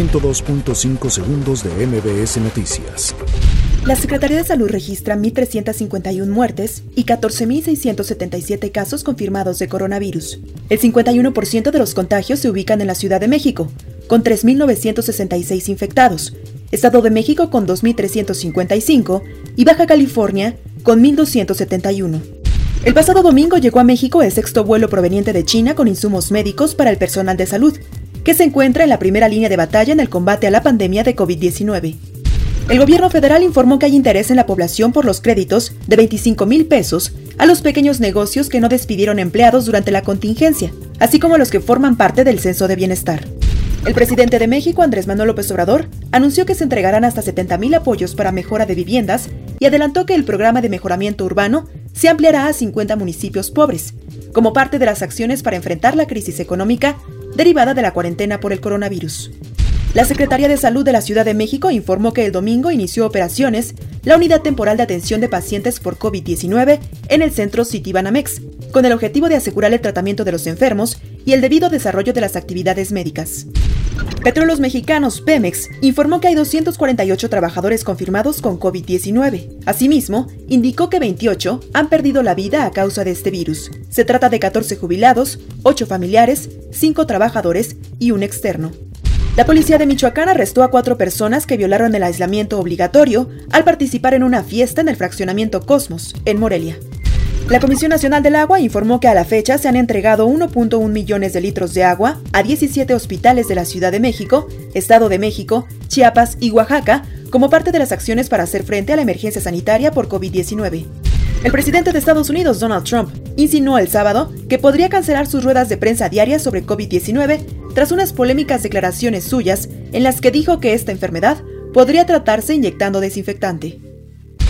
102.5 segundos de MBS Noticias. La Secretaría de Salud registra 1.351 muertes y 14.677 casos confirmados de coronavirus. El 51% de los contagios se ubican en la Ciudad de México, con 3.966 infectados, Estado de México con 2.355 y Baja California con 1.271. El pasado domingo llegó a México el sexto vuelo proveniente de China con insumos médicos para el personal de salud, que se encuentra en la primera línea de batalla en el combate a la pandemia de COVID-19. El gobierno federal informó que hay interés en la población por los créditos de 25 mil pesos a los pequeños negocios que no despidieron empleados durante la contingencia, así como a los que forman parte del censo de bienestar. El presidente de México, Andrés Manuel López Obrador, anunció que se entregarán hasta 70 mil apoyos para mejora de viviendas y adelantó que el programa de mejoramiento urbano se ampliará a 50 municipios pobres, como parte de las acciones para enfrentar la crisis económica derivada de la cuarentena por el coronavirus. La Secretaría de Salud de la Ciudad de México informó que el domingo inició operaciones la Unidad Temporal de Atención de Pacientes por COVID-19 en el centro Citibanamex, con el objetivo de asegurar el tratamiento de los enfermos y el debido desarrollo de las actividades médicas. Petróleos Mexicanos, Pemex, informó que hay 248 trabajadores confirmados con COVID-19. Asimismo, indicó que 28 han perdido la vida a causa de este virus. Se trata de 14 jubilados, 8 familiares, 5 trabajadores y un externo. La policía de Michoacán arrestó a cuatro personas que violaron el aislamiento obligatorio al participar en una fiesta en el fraccionamiento Cosmos, en Morelia. La Comisión Nacional del Agua informó que a la fecha se han entregado 1.1 millones de litros de agua a 17 hospitales de la Ciudad de México, Estado de México, Chiapas y Oaxaca como parte de las acciones para hacer frente a la emergencia sanitaria por COVID-19. El presidente de Estados Unidos, Donald Trump, insinuó el sábado que podría cancelar sus ruedas de prensa diarias sobre COVID-19 tras unas polémicas declaraciones suyas en las que dijo que esta enfermedad podría tratarse inyectando desinfectante.